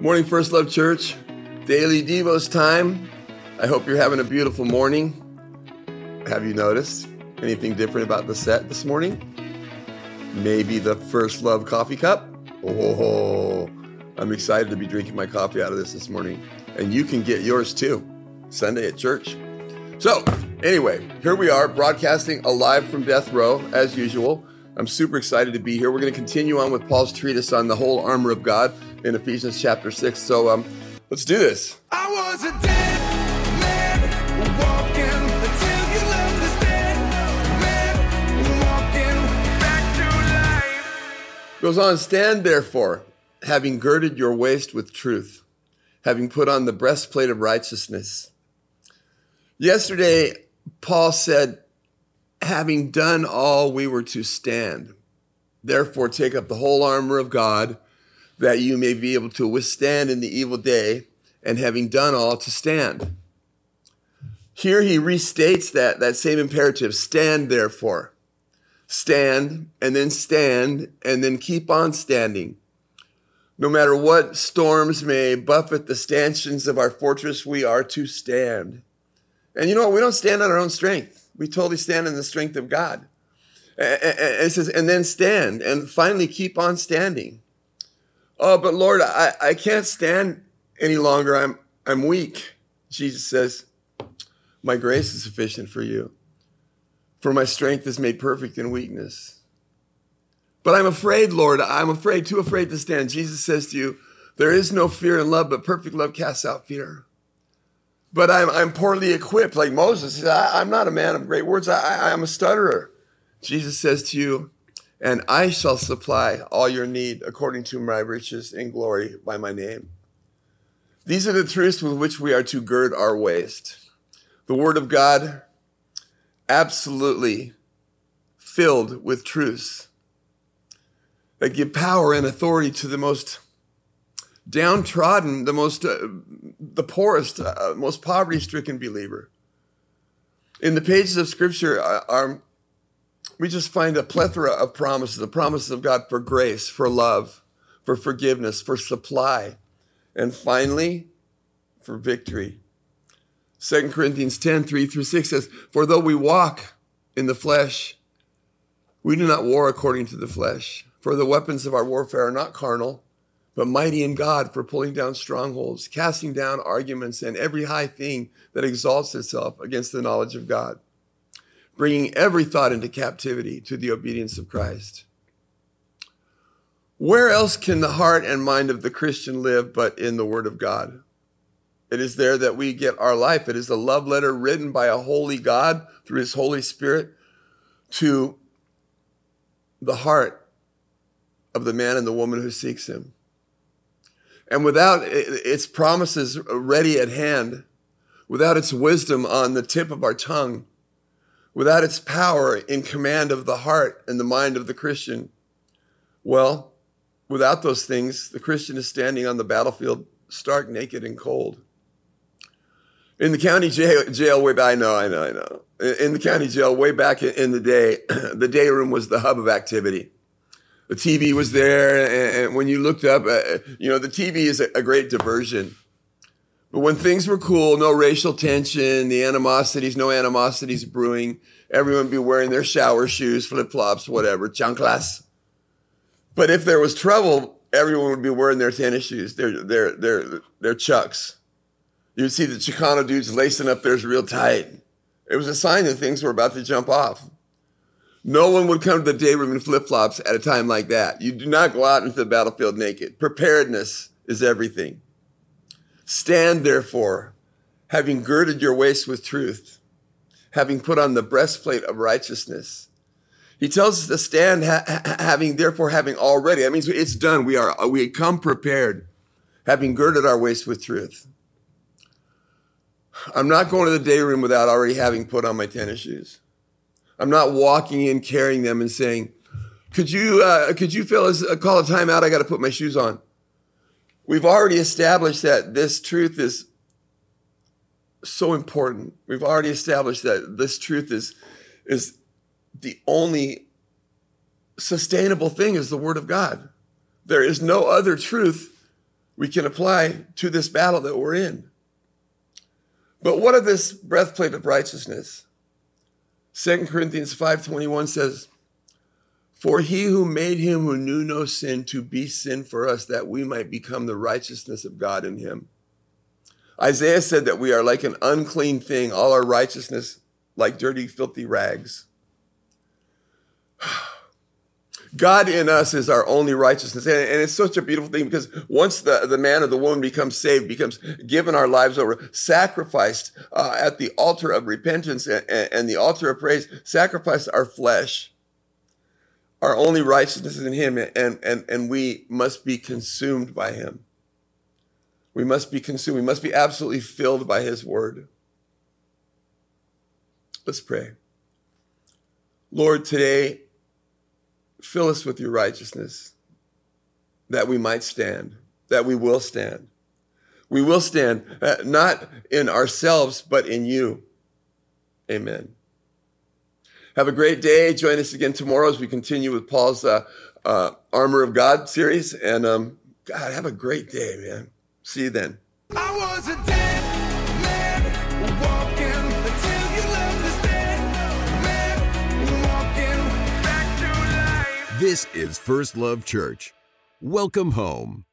Morning, First Love Church, Daily Devos time. I hope you're having a beautiful morning. Have you noticed anything different about the set this morning? Maybe the First Love coffee cup? Oh, I'm excited to be drinking my coffee out of this this morning. And you can get yours too, Sunday at church. So, anyway, here we are broadcasting alive from death row as usual. I'm super excited to be here. We're going to continue on with Paul's treatise on the whole armor of God in Ephesians chapter 6. So um, let's do this. I was a dead man walking until you left this dead man walking back to life. Goes on, stand therefore, having girded your waist with truth, having put on the breastplate of righteousness. Yesterday, Paul said, having done all, we were to stand. Therefore, take up the whole armor of God that you may be able to withstand in the evil day, and having done all, to stand. Here he restates that, that same imperative stand, therefore. Stand, and then stand, and then keep on standing. No matter what storms may buffet the stanchions of our fortress, we are to stand. And you know what? We don't stand on our own strength. We totally stand in the strength of God. And it says, and then stand, and finally keep on standing. Oh, but Lord, I, I can't stand any longer. I'm, I'm weak. Jesus says, My grace is sufficient for you, for my strength is made perfect in weakness. But I'm afraid, Lord, I'm afraid, too afraid to stand. Jesus says to you, There is no fear in love, but perfect love casts out fear. But I'm, I'm poorly equipped, like Moses. I, am not a man of great words, I, I'm a stutterer. Jesus says to you, and I shall supply all your need according to my riches in glory by my name. These are the truths with which we are to gird our waist. The word of God, absolutely filled with truths that give power and authority to the most downtrodden, the most, uh, the poorest, uh, most poverty stricken believer. In the pages of scripture are, are we just find a plethora of promises the promises of God for grace, for love, for forgiveness, for supply, and finally, for victory. 2 Corinthians 10 3 through 6 says, For though we walk in the flesh, we do not war according to the flesh. For the weapons of our warfare are not carnal, but mighty in God for pulling down strongholds, casting down arguments and every high thing that exalts itself against the knowledge of God bringing every thought into captivity to the obedience of Christ. Where else can the heart and mind of the Christian live but in the Word of God? It is there that we get our life. It is a love letter written by a holy God through His Holy Spirit to the heart of the man and the woman who seeks Him. And without its promises ready at hand, without its wisdom on the tip of our tongue, without its power in command of the heart and the mind of the Christian, well, without those things, the Christian is standing on the battlefield stark naked and cold. In the county jail, jail way back, I know, I know, I know. In the county jail, way back in the day, the day room was the hub of activity. The TV was there, and when you looked up, uh, you know, the TV is a great diversion. But when things were cool, no racial tension, the animosities, no animosities brewing, everyone would be wearing their shower shoes, flip flops, whatever, chanclas. But if there was trouble, everyone would be wearing their tennis shoes, their their their their chucks. You'd see the Chicano dudes lacing up theirs real tight. It was a sign that things were about to jump off. No one would come to the day room in flip flops at a time like that. You do not go out into the battlefield naked. Preparedness is everything. Stand therefore, having girded your waist with truth, having put on the breastplate of righteousness. He tells us to stand, ha- having therefore having already. That means it's done. We are we come prepared, having girded our waist with truth. I'm not going to the day room without already having put on my tennis shoes. I'm not walking in carrying them and saying, "Could you uh, could you fellas call a timeout? I got to put my shoes on." We've already established that this truth is so important. We've already established that this truth is, is the only sustainable thing is the word of God. There is no other truth we can apply to this battle that we're in. But what of this breastplate of righteousness? 2 Corinthians 5:21 says, "For he who made him who knew no sin to be sin for us that we might become the righteousness of God in him." Isaiah said that we are like an unclean thing, all our righteousness like dirty filthy rags. God in us is our only righteousness. And, and, it's such a beautiful thing because once the, the man or the woman becomes saved, becomes given our lives over, sacrificed uh, at the altar of repentance and, and, the altar of praise, sacrificed our flesh. Our only righteousness is in him and, and, and we must be consumed by him. We must be consumed. We must be absolutely filled by his word. Let's pray. Lord, today, Fill us with your righteousness that we might stand, that we will stand. We will stand uh, not in ourselves, but in you. Amen. Have a great day. Join us again tomorrow as we continue with Paul's uh, uh, Armor of God series. And um, God, have a great day, man. See you then. This is First Love Church. Welcome home.